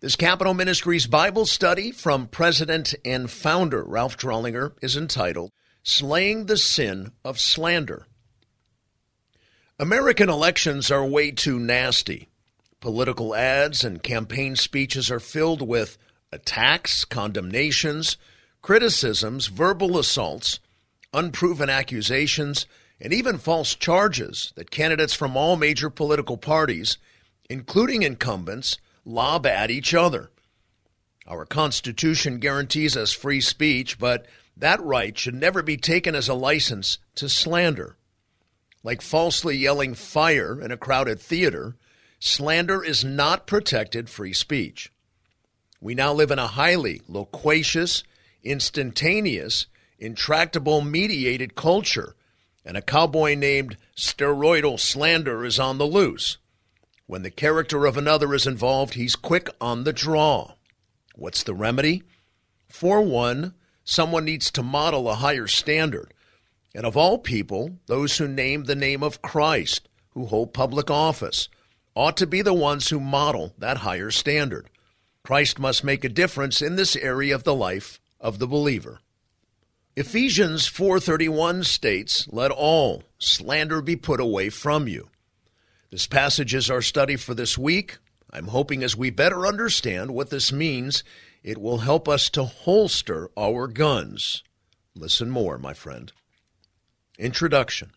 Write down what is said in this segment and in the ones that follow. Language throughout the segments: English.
This Capitol Ministries Bible study from President and founder Ralph Drollinger is entitled Slaying the Sin of Slander. American elections are way too nasty. Political ads and campaign speeches are filled with attacks, condemnations, criticisms, verbal assaults, unproven accusations, and even false charges that candidates from all major political parties, including incumbents, lob at each other. Our Constitution guarantees us free speech, but that right should never be taken as a license to slander. Like falsely yelling fire in a crowded theater, slander is not protected free speech. We now live in a highly loquacious, instantaneous, intractable, mediated culture, and a cowboy named Steroidal Slander is on the loose. When the character of another is involved, he's quick on the draw. What's the remedy? For one, someone needs to model a higher standard. And of all people, those who name the name of Christ, who hold public office, ought to be the ones who model that higher standard. Christ must make a difference in this area of the life of the believer. Ephesians 4:31 states, "Let all slander be put away from you." This passage is our study for this week. I'm hoping as we better understand what this means, it will help us to holster our guns. Listen more, my friend. Introduction.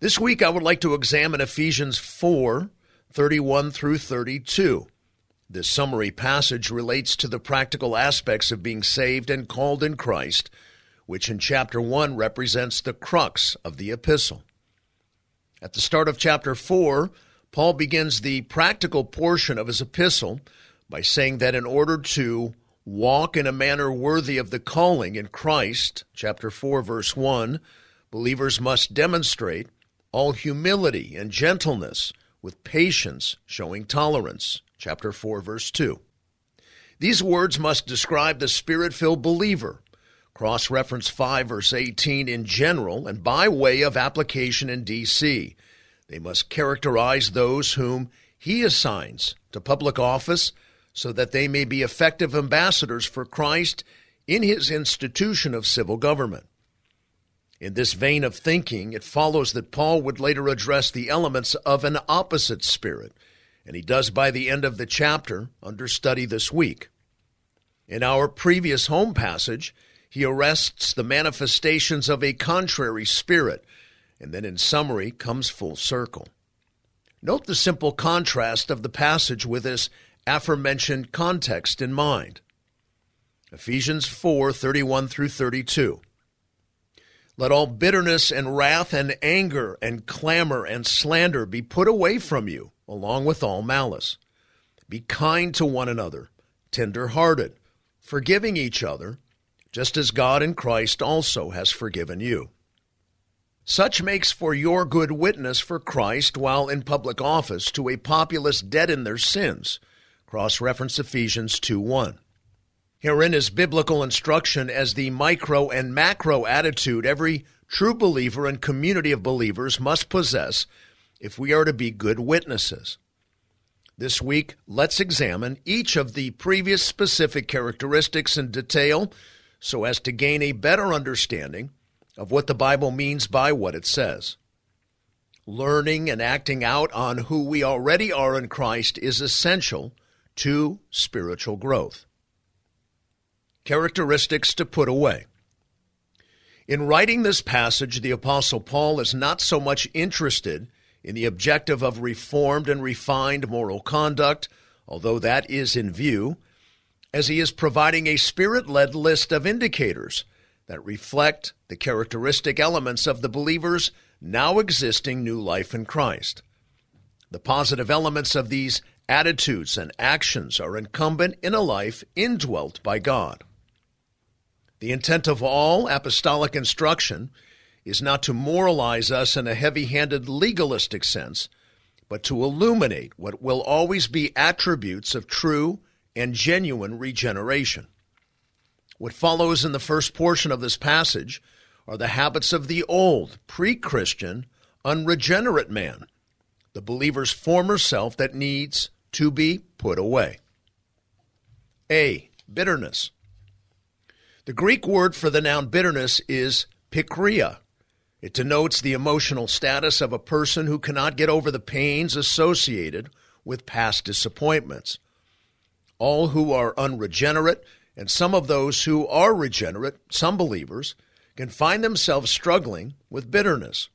This week I would like to examine Ephesians 4 31 through 32. This summary passage relates to the practical aspects of being saved and called in Christ, which in chapter 1 represents the crux of the epistle. At the start of chapter 4, Paul begins the practical portion of his epistle by saying that in order to walk in a manner worthy of the calling in Christ, chapter 4, verse 1, believers must demonstrate all humility and gentleness with patience, showing tolerance, chapter 4, verse 2. These words must describe the spirit filled believer. Cross reference 5, verse 18 in general and by way of application in D.C. They must characterize those whom he assigns to public office so that they may be effective ambassadors for Christ in his institution of civil government. In this vein of thinking, it follows that Paul would later address the elements of an opposite spirit, and he does by the end of the chapter under study this week. In our previous home passage, he arrests the manifestations of a contrary spirit and then in summary comes full circle. Note the simple contrast of the passage with this aforementioned context in mind. Ephesians 4 31 through 32. Let all bitterness and wrath and anger and clamor and slander be put away from you, along with all malice. Be kind to one another, tender hearted, forgiving each other, just as God in Christ also has forgiven you. Such makes for your good witness for Christ while in public office to a populace dead in their sins. Cross reference Ephesians 2 1. Herein is biblical instruction as the micro and macro attitude every true believer and community of believers must possess if we are to be good witnesses. This week, let's examine each of the previous specific characteristics in detail so as to gain a better understanding of what the Bible means by what it says. Learning and acting out on who we already are in Christ is essential to spiritual growth. Characteristics to put away. In writing this passage, the Apostle Paul is not so much interested in the objective of reformed and refined moral conduct, although that is in view, as he is providing a spirit led list of indicators that reflect the characteristic elements of the believer's now existing new life in Christ. The positive elements of these attitudes and actions are incumbent in a life indwelt by God. The intent of all apostolic instruction is not to moralize us in a heavy handed legalistic sense, but to illuminate what will always be attributes of true and genuine regeneration. What follows in the first portion of this passage are the habits of the old, pre Christian, unregenerate man, the believer's former self that needs to be put away. A. Bitterness. The Greek word for the noun bitterness is pikria. It denotes the emotional status of a person who cannot get over the pains associated with past disappointments. All who are unregenerate, and some of those who are regenerate, some believers, can find themselves struggling with bitterness.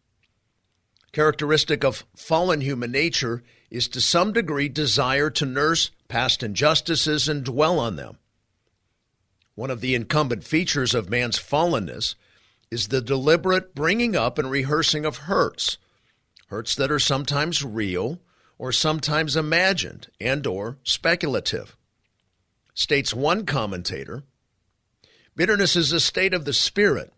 Characteristic of fallen human nature is to some degree desire to nurse past injustices and dwell on them. One of the incumbent features of man's fallenness is the deliberate bringing up and rehearsing of hurts, hurts that are sometimes real or sometimes imagined and or speculative. States one commentator, bitterness is a state of the spirit.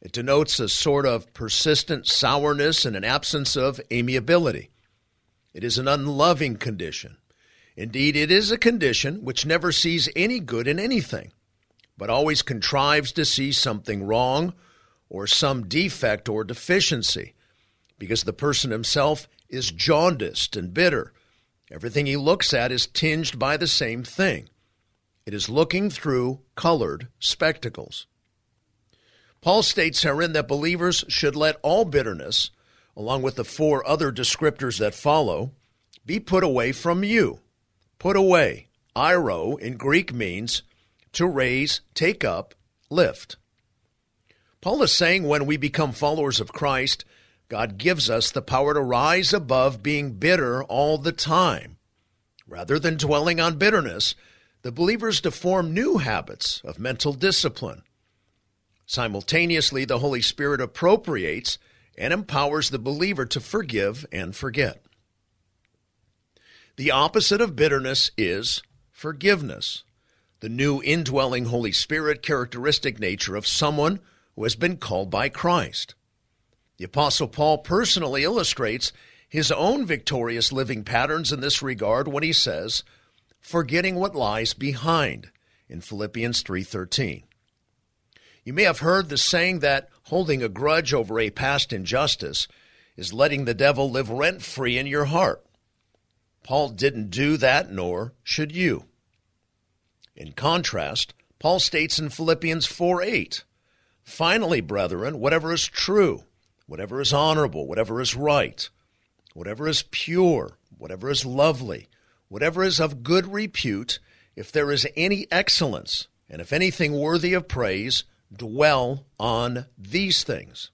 It denotes a sort of persistent sourness and an absence of amiability. It is an unloving condition. Indeed, it is a condition which never sees any good in anything, but always contrives to see something wrong or some defect or deficiency, because the person himself is jaundiced and bitter. Everything he looks at is tinged by the same thing. It is looking through colored spectacles. Paul states herein that believers should let all bitterness, along with the four other descriptors that follow, be put away from you. Put away. iro in Greek means to raise, take up, lift. Paul is saying when we become followers of Christ, God gives us the power to rise above being bitter all the time. Rather than dwelling on bitterness, the believers to form new habits of mental discipline. Simultaneously, the Holy Spirit appropriates and empowers the believer to forgive and forget. The opposite of bitterness is forgiveness, the new indwelling Holy Spirit characteristic nature of someone who has been called by Christ. The Apostle Paul personally illustrates his own victorious living patterns in this regard when he says, forgetting what lies behind in Philippians 3:13. You may have heard the saying that holding a grudge over a past injustice is letting the devil live rent free in your heart. Paul didn't do that, nor should you. In contrast, Paul states in Philippians 4 8, Finally, brethren, whatever is true, whatever is honorable, whatever is right, whatever is pure, whatever is lovely, whatever is of good repute, if there is any excellence, and if anything worthy of praise, dwell on these things.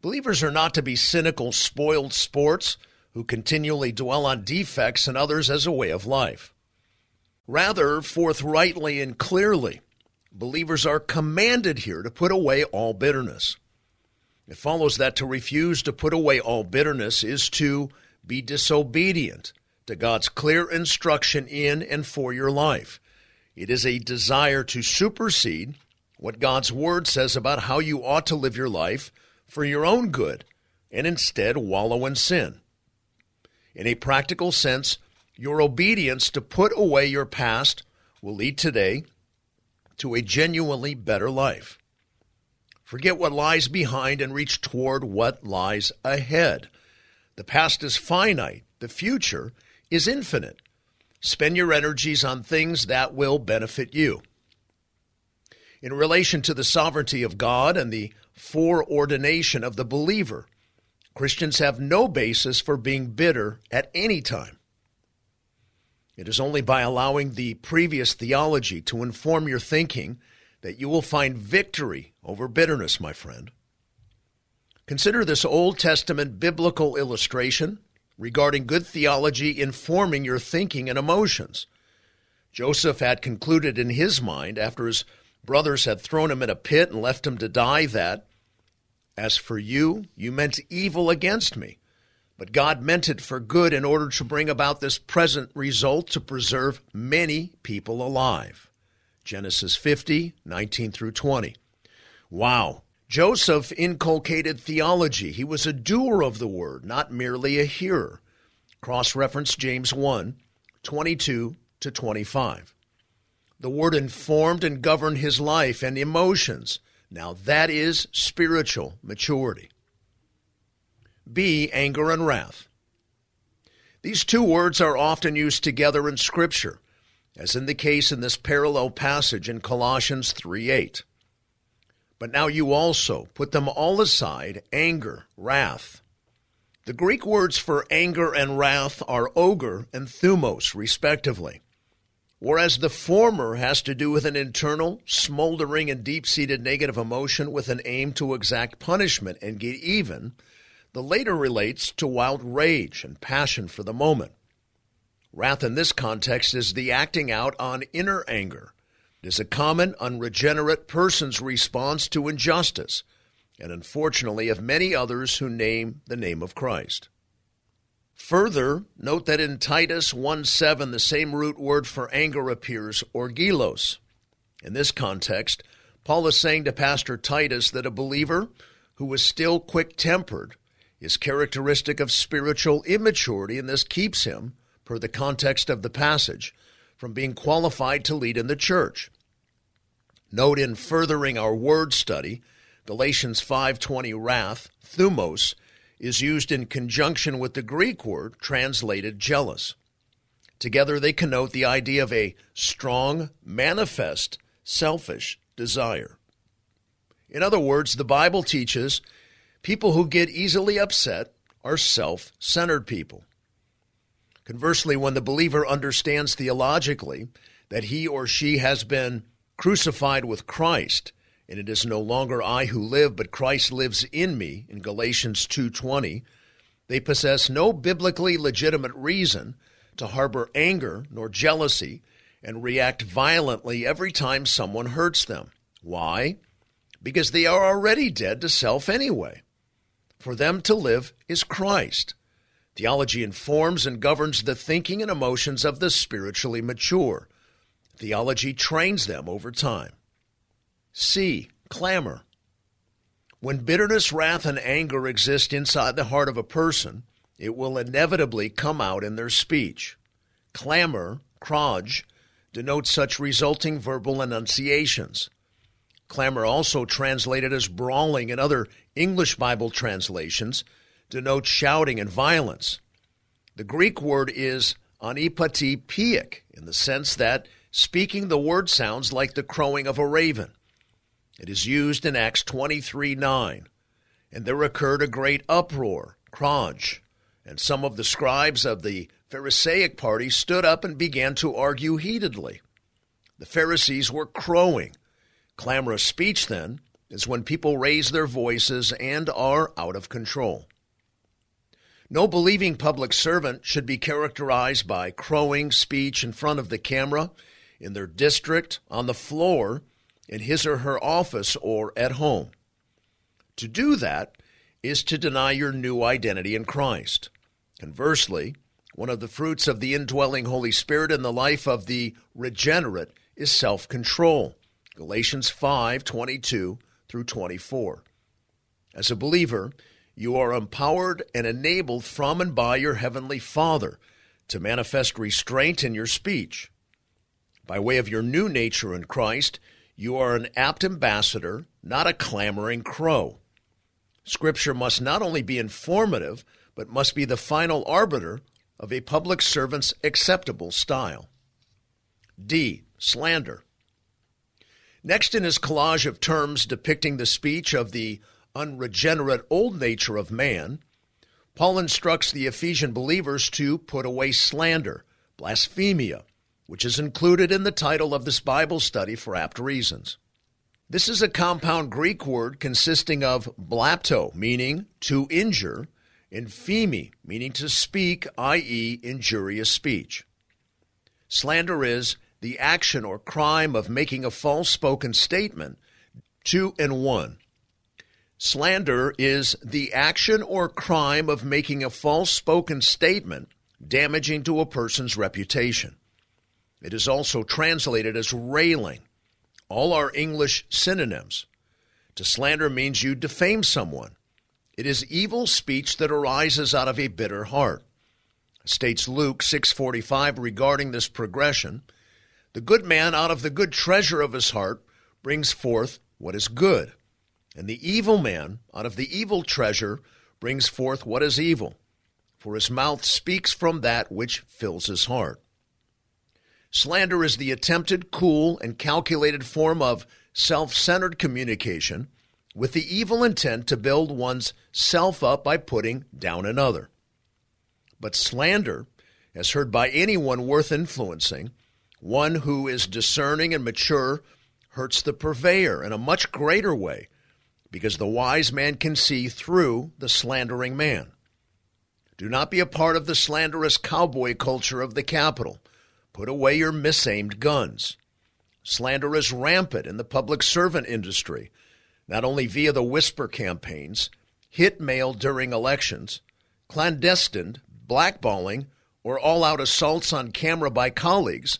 Believers are not to be cynical, spoiled sports who continually dwell on defects in others as a way of life. Rather, forthrightly and clearly, believers are commanded here to put away all bitterness. It follows that to refuse to put away all bitterness is to be disobedient to God's clear instruction in and for your life. It is a desire to supersede what God's Word says about how you ought to live your life for your own good and instead wallow in sin. In a practical sense, your obedience to put away your past will lead today to a genuinely better life. Forget what lies behind and reach toward what lies ahead. The past is finite, the future is infinite. Spend your energies on things that will benefit you. In relation to the sovereignty of God and the foreordination of the believer, Christians have no basis for being bitter at any time. It is only by allowing the previous theology to inform your thinking that you will find victory over bitterness, my friend. Consider this Old Testament biblical illustration regarding good theology informing your thinking and emotions. Joseph had concluded in his mind, after his brothers had thrown him in a pit and left him to die, that, as for you, you meant evil against me but God meant it for good in order to bring about this present result to preserve many people alive. Genesis 50, 19 through 20. Wow. Joseph inculcated theology. He was a doer of the word, not merely a hearer. Cross reference James 1, 22 to 25. The word informed and governed his life and emotions. Now that is spiritual maturity. B. Anger and wrath. These two words are often used together in Scripture, as in the case in this parallel passage in Colossians 3 8. But now you also put them all aside anger, wrath. The Greek words for anger and wrath are orge and thumos, respectively. Whereas the former has to do with an internal, smoldering, and deep seated negative emotion with an aim to exact punishment and get even, the later relates to wild rage and passion for the moment. Wrath in this context is the acting out on inner anger. It is a common, unregenerate person's response to injustice, and unfortunately of many others who name the name of Christ. Further, note that in Titus 1 7, the same root word for anger appears, orgilos. In this context, Paul is saying to Pastor Titus that a believer who is still quick tempered is characteristic of spiritual immaturity, and this keeps him per the context of the passage, from being qualified to lead in the church. Note in furthering our word study, Galatians 5:20 wrath, thumos, is used in conjunction with the Greek word translated jealous. Together they connote the idea of a strong, manifest, selfish desire. In other words, the Bible teaches people who get easily upset are self centered people. Conversely, when the believer understands theologically that he or she has been crucified with Christ, and it is no longer I who live, but Christ lives in me in Galatians 2:20, they possess no biblically legitimate reason to harbor anger nor jealousy and react violently every time someone hurts them. Why? Because they are already dead to self anyway. For them to live is Christ. Theology informs and governs the thinking and emotions of the spiritually mature. Theology trains them over time. C. Clamor. When bitterness, wrath, and anger exist inside the heart of a person, it will inevitably come out in their speech. Clamor, kraj, denotes such resulting verbal enunciations. Clamor, also translated as brawling in other English Bible translations, denotes shouting and violence. The Greek word is anipati in the sense that speaking the word sounds like the crowing of a raven. It is used in Acts 23 9. And there occurred a great uproar, kraj, and some of the scribes of the Pharisaic party stood up and began to argue heatedly. The Pharisees were crowing. Clamorous speech, then, is when people raise their voices and are out of control. No believing public servant should be characterized by crowing speech in front of the camera, in their district, on the floor, in his or her office, or at home. To do that is to deny your new identity in Christ. Conversely, one of the fruits of the indwelling Holy Spirit in the life of the regenerate is self control. Galatians 5 22 through 24. As a believer, you are empowered and enabled from and by your Heavenly Father to manifest restraint in your speech. By way of your new nature in Christ, you are an apt ambassador, not a clamoring crow. Scripture must not only be informative, but must be the final arbiter of a public servant's acceptable style. D. Slander. Next in his collage of terms depicting the speech of the unregenerate old nature of man, Paul instructs the Ephesian believers to put away slander, blasphemia, which is included in the title of this Bible study for apt reasons. This is a compound Greek word consisting of blapto, meaning to injure, and phemi, meaning to speak, i.e., injurious speech. Slander is the action or crime of making a false spoken statement, two and one, Slander is the action or crime of making a false spoken statement damaging to a person's reputation. It is also translated as railing. All are English synonyms. To slander means you defame someone. It is evil speech that arises out of a bitter heart. States Luke 6:45 regarding this progression, the good man out of the good treasure of his heart brings forth what is good and the evil man, out of the evil treasure, brings forth what is evil, for his mouth speaks from that which fills his heart. Slander is the attempted, cool, and calculated form of self centered communication with the evil intent to build one's self up by putting down another. But slander, as heard by anyone worth influencing, one who is discerning and mature, hurts the purveyor in a much greater way because the wise man can see through the slandering man. Do not be a part of the slanderous cowboy culture of the capital. Put away your misaimed guns. Slander is rampant in the public servant industry, not only via the whisper campaigns, hit mail during elections, clandestine blackballing, or all out assaults on camera by colleagues,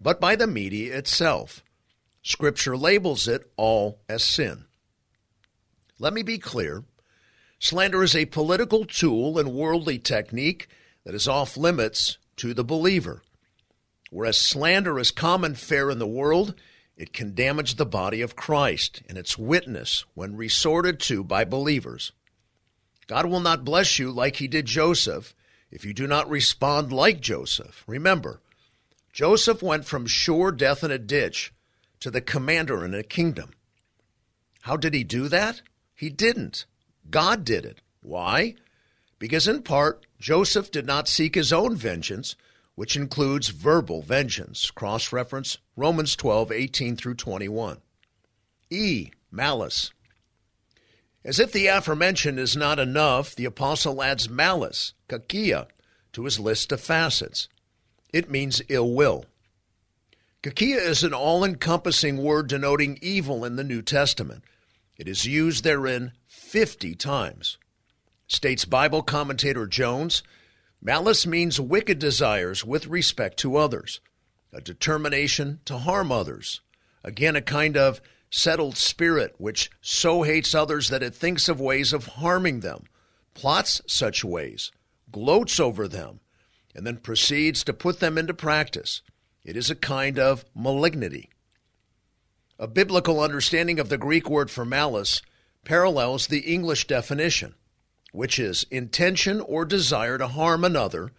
but by the media itself. Scripture labels it all as sin. Let me be clear slander is a political tool and worldly technique that is off limits to the believer. Whereas slander is common fare in the world, it can damage the body of Christ and its witness when resorted to by believers. God will not bless you like he did Joseph if you do not respond like Joseph. Remember, Joseph went from sure death in a ditch to the commander in a kingdom. How did he do that? He didn't. God did it. Why? Because in part, Joseph did not seek his own vengeance, which includes verbal vengeance. Cross reference Romans 12, 18 through 21. E. Malice. As if the aforementioned is not enough, the apostle adds malice, kakia, to his list of facets. It means ill will. Kakia is an all encompassing word denoting evil in the New Testament. It is used therein 50 times. States Bible commentator Jones Malice means wicked desires with respect to others, a determination to harm others. Again, a kind of settled spirit which so hates others that it thinks of ways of harming them, plots such ways, gloats over them, and then proceeds to put them into practice. It is a kind of malignity. A biblical understanding of the Greek word for malice parallels the English definition, which is intention or desire to harm another,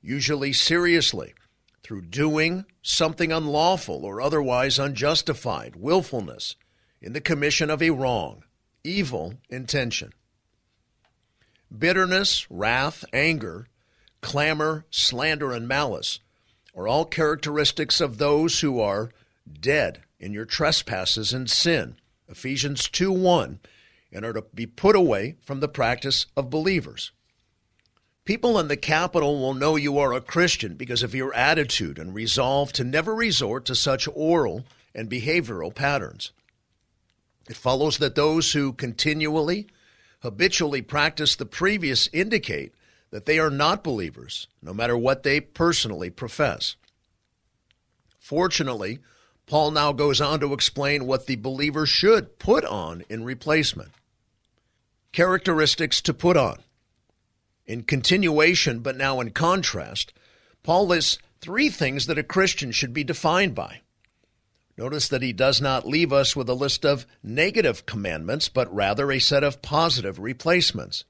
usually seriously, through doing something unlawful or otherwise unjustified, willfulness, in the commission of a wrong, evil intention. Bitterness, wrath, anger, clamor, slander, and malice are all characteristics of those who are dead in your trespasses and sin, Ephesians 2 1, and are to be put away from the practice of believers. People in the capital will know you are a Christian because of your attitude and resolve to never resort to such oral and behavioral patterns. It follows that those who continually, habitually practice the previous indicate that they are not believers, no matter what they personally profess. Fortunately, Paul now goes on to explain what the believer should put on in replacement. Characteristics to put on. In continuation, but now in contrast, Paul lists three things that a Christian should be defined by. Notice that he does not leave us with a list of negative commandments, but rather a set of positive replacements.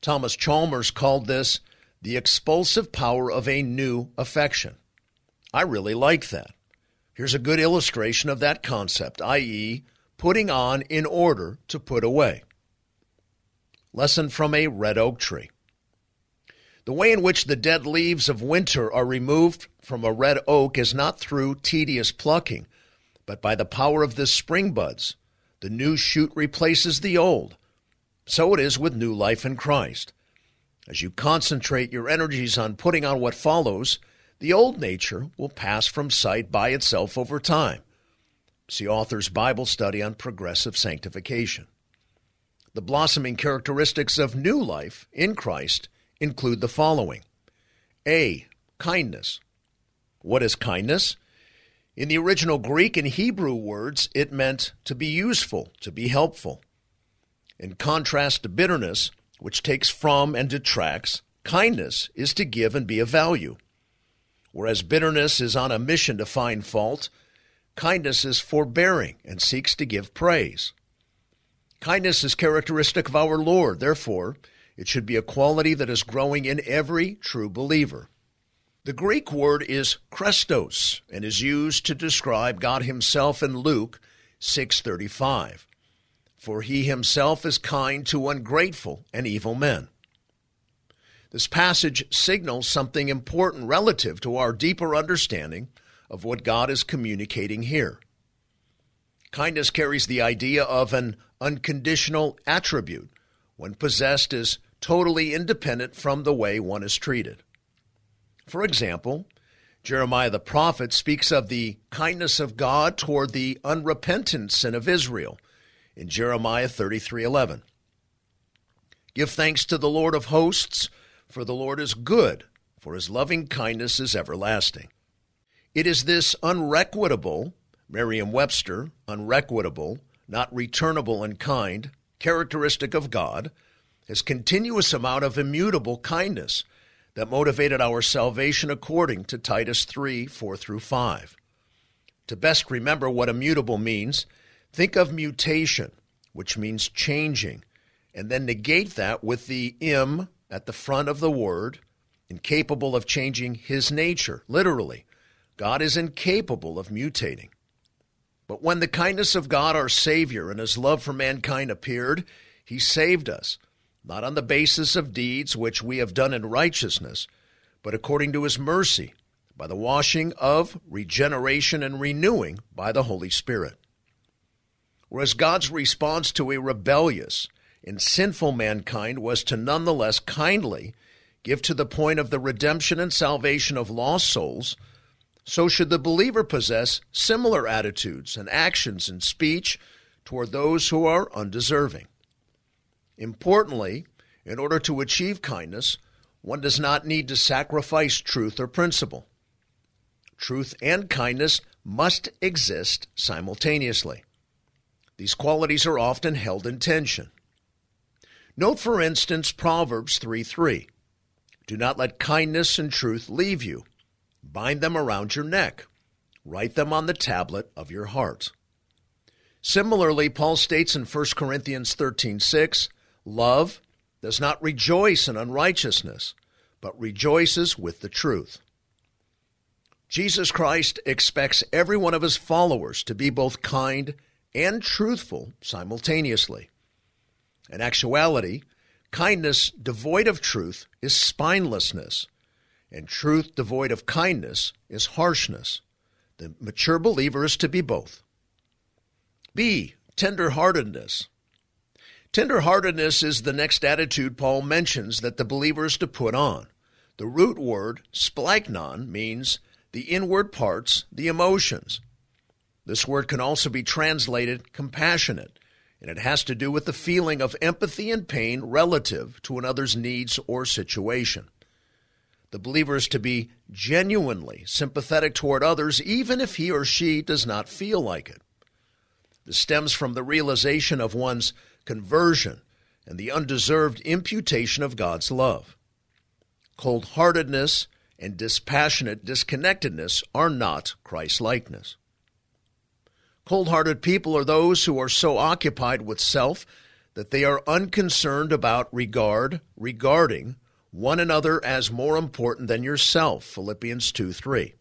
Thomas Chalmers called this the expulsive power of a new affection. I really like that. Here's a good illustration of that concept, i.e., putting on in order to put away. Lesson from a red oak tree. The way in which the dead leaves of winter are removed from a red oak is not through tedious plucking, but by the power of the spring buds. The new shoot replaces the old. So it is with new life in Christ. As you concentrate your energies on putting on what follows, the old nature will pass from sight by itself over time. See author's Bible study on progressive sanctification. The blossoming characteristics of new life in Christ include the following A. Kindness. What is kindness? In the original Greek and Hebrew words, it meant to be useful, to be helpful. In contrast to bitterness, which takes from and detracts, kindness is to give and be of value. Whereas bitterness is on a mission to find fault, kindness is forbearing and seeks to give praise. Kindness is characteristic of our Lord, therefore, it should be a quality that is growing in every true believer. The Greek word is Christos and is used to describe God himself in Luke 6:35. For he himself is kind to ungrateful and evil men. This passage signals something important relative to our deeper understanding of what God is communicating here. Kindness carries the idea of an unconditional attribute when possessed is totally independent from the way one is treated. For example, Jeremiah the prophet speaks of the kindness of God toward the unrepentant sin of Israel in Jeremiah 33:11. Give thanks to the Lord of hosts, for the Lord is good, for his loving kindness is everlasting. It is this unrequitable, Merriam-Webster, unrequitable, not returnable and kind, characteristic of God, his continuous amount of immutable kindness that motivated our salvation according to Titus 3 4 through 5. To best remember what immutable means, think of mutation, which means changing, and then negate that with the im at the front of the word, incapable of changing his nature, literally. God is incapable of mutating. But when the kindness of God our Savior and his love for mankind appeared, he saved us not on the basis of deeds which we have done in righteousness, but according to his mercy, by the washing of regeneration and renewing by the Holy Spirit. Whereas God's response to a rebellious and sinful mankind was to nonetheless kindly give to the point of the redemption and salvation of lost souls, so should the believer possess similar attitudes and actions and speech toward those who are undeserving. Importantly, in order to achieve kindness, one does not need to sacrifice truth or principle. Truth and kindness must exist simultaneously. These qualities are often held in tension. Note, for instance, Proverbs 3 3. Do not let kindness and truth leave you. Bind them around your neck. Write them on the tablet of your heart. Similarly, Paul states in 1 Corinthians 13 6, Love does not rejoice in unrighteousness, but rejoices with the truth. Jesus Christ expects every one of his followers to be both kind and truthful simultaneously. In actuality, kindness devoid of truth is spinelessness, and truth devoid of kindness is harshness. The mature believer is to be both. B. Tenderheartedness. Tenderheartedness is the next attitude Paul mentions that the believer is to put on. The root word, splagnon, means the inward parts, the emotions. This word can also be translated compassionate, and it has to do with the feeling of empathy and pain relative to another's needs or situation. The believer is to be genuinely sympathetic toward others, even if he or she does not feel like it. This stems from the realization of one's conversion, and the undeserved imputation of God's love. Cold heartedness and dispassionate disconnectedness are not Christ likeness. Cold hearted people are those who are so occupied with self that they are unconcerned about regard, regarding one another as more important than yourself. Philippians 2 3.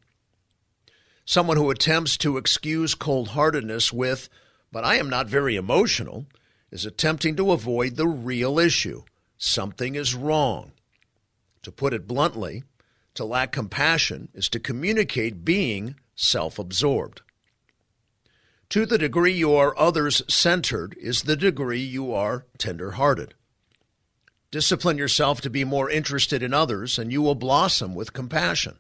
Someone who attempts to excuse cold heartedness with, but I am not very emotional, is attempting to avoid the real issue. Something is wrong. To put it bluntly, to lack compassion is to communicate being self absorbed. To the degree you are others centered is the degree you are tender hearted. Discipline yourself to be more interested in others, and you will blossom with compassion.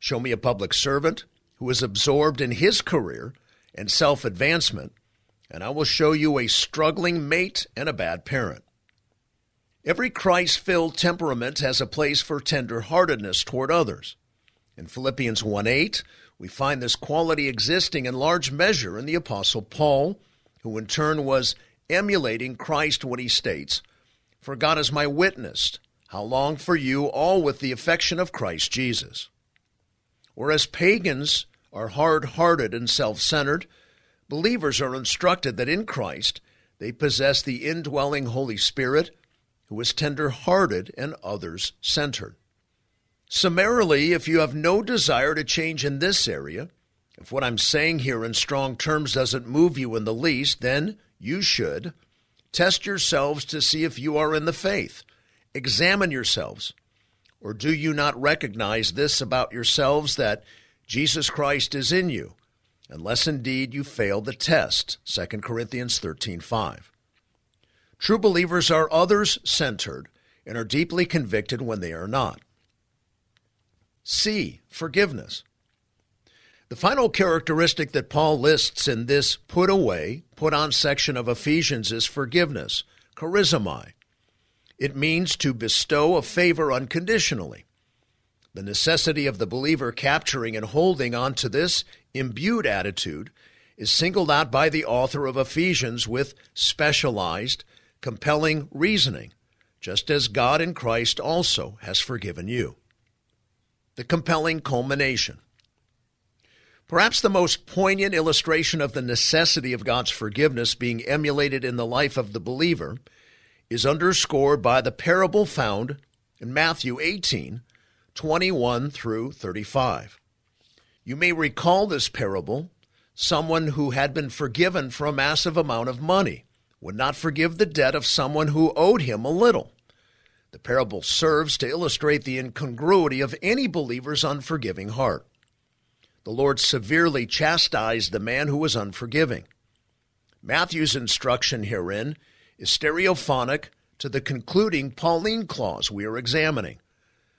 Show me a public servant who is absorbed in his career and self advancement, and I will show you a struggling mate and a bad parent. Every Christ filled temperament has a place for tender heartedness toward others. In Philippians 1 8, we find this quality existing in large measure in the Apostle Paul, who in turn was emulating Christ when he states, For God is my witness, how long for you, all with the affection of Christ Jesus. Whereas pagans are hard hearted and self centered, Believers are instructed that in Christ they possess the indwelling Holy Spirit who is tender hearted and others centered. Summarily, if you have no desire to change in this area, if what I'm saying here in strong terms doesn't move you in the least, then you should test yourselves to see if you are in the faith. Examine yourselves. Or do you not recognize this about yourselves that Jesus Christ is in you, unless indeed you fail the test? 2 Corinthians 13:5. True believers are others centered and are deeply convicted when they are not. C. Forgiveness. The final characteristic that Paul lists in this put away, put on section of Ephesians is forgiveness, charizomai. It means to bestow a favor unconditionally. The necessity of the believer capturing and holding on to this imbued attitude is singled out by the author of Ephesians with specialized, compelling reasoning, just as God in Christ also has forgiven you the compelling culmination. Perhaps the most poignant illustration of the necessity of God's forgiveness being emulated in the life of the believer is underscored by the parable found in Matthew 18 21 through 35. You may recall this parable. Someone who had been forgiven for a massive amount of money would not forgive the debt of someone who owed him a little. The parable serves to illustrate the incongruity of any believer's unforgiving heart. The Lord severely chastised the man who was unforgiving. Matthew's instruction herein is stereophonic to the concluding Pauline clause we are examining.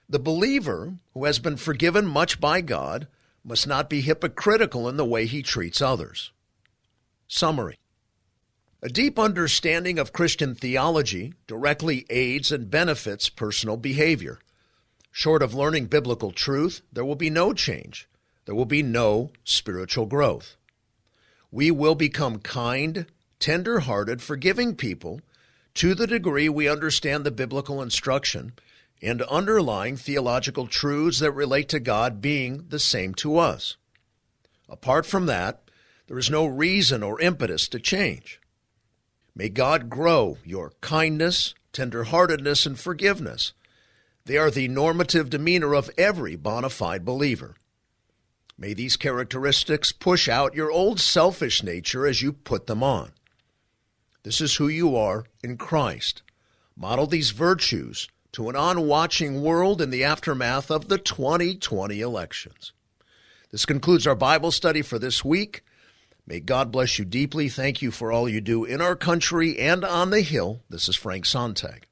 The believer who has been forgiven much by God must not be hypocritical in the way he treats others. Summary a deep understanding of Christian theology directly aids and benefits personal behavior. Short of learning biblical truth, there will be no change. There will be no spiritual growth. We will become kind, tender hearted, forgiving people to the degree we understand the biblical instruction and underlying theological truths that relate to God being the same to us. Apart from that, there is no reason or impetus to change. May God grow your kindness, tenderheartedness, and forgiveness. They are the normative demeanor of every bona fide believer. May these characteristics push out your old selfish nature as you put them on. This is who you are in Christ. Model these virtues to an on-watching world in the aftermath of the 2020 elections. This concludes our Bible study for this week. May God bless you deeply. Thank you for all you do in our country and on the Hill. This is Frank Sontag.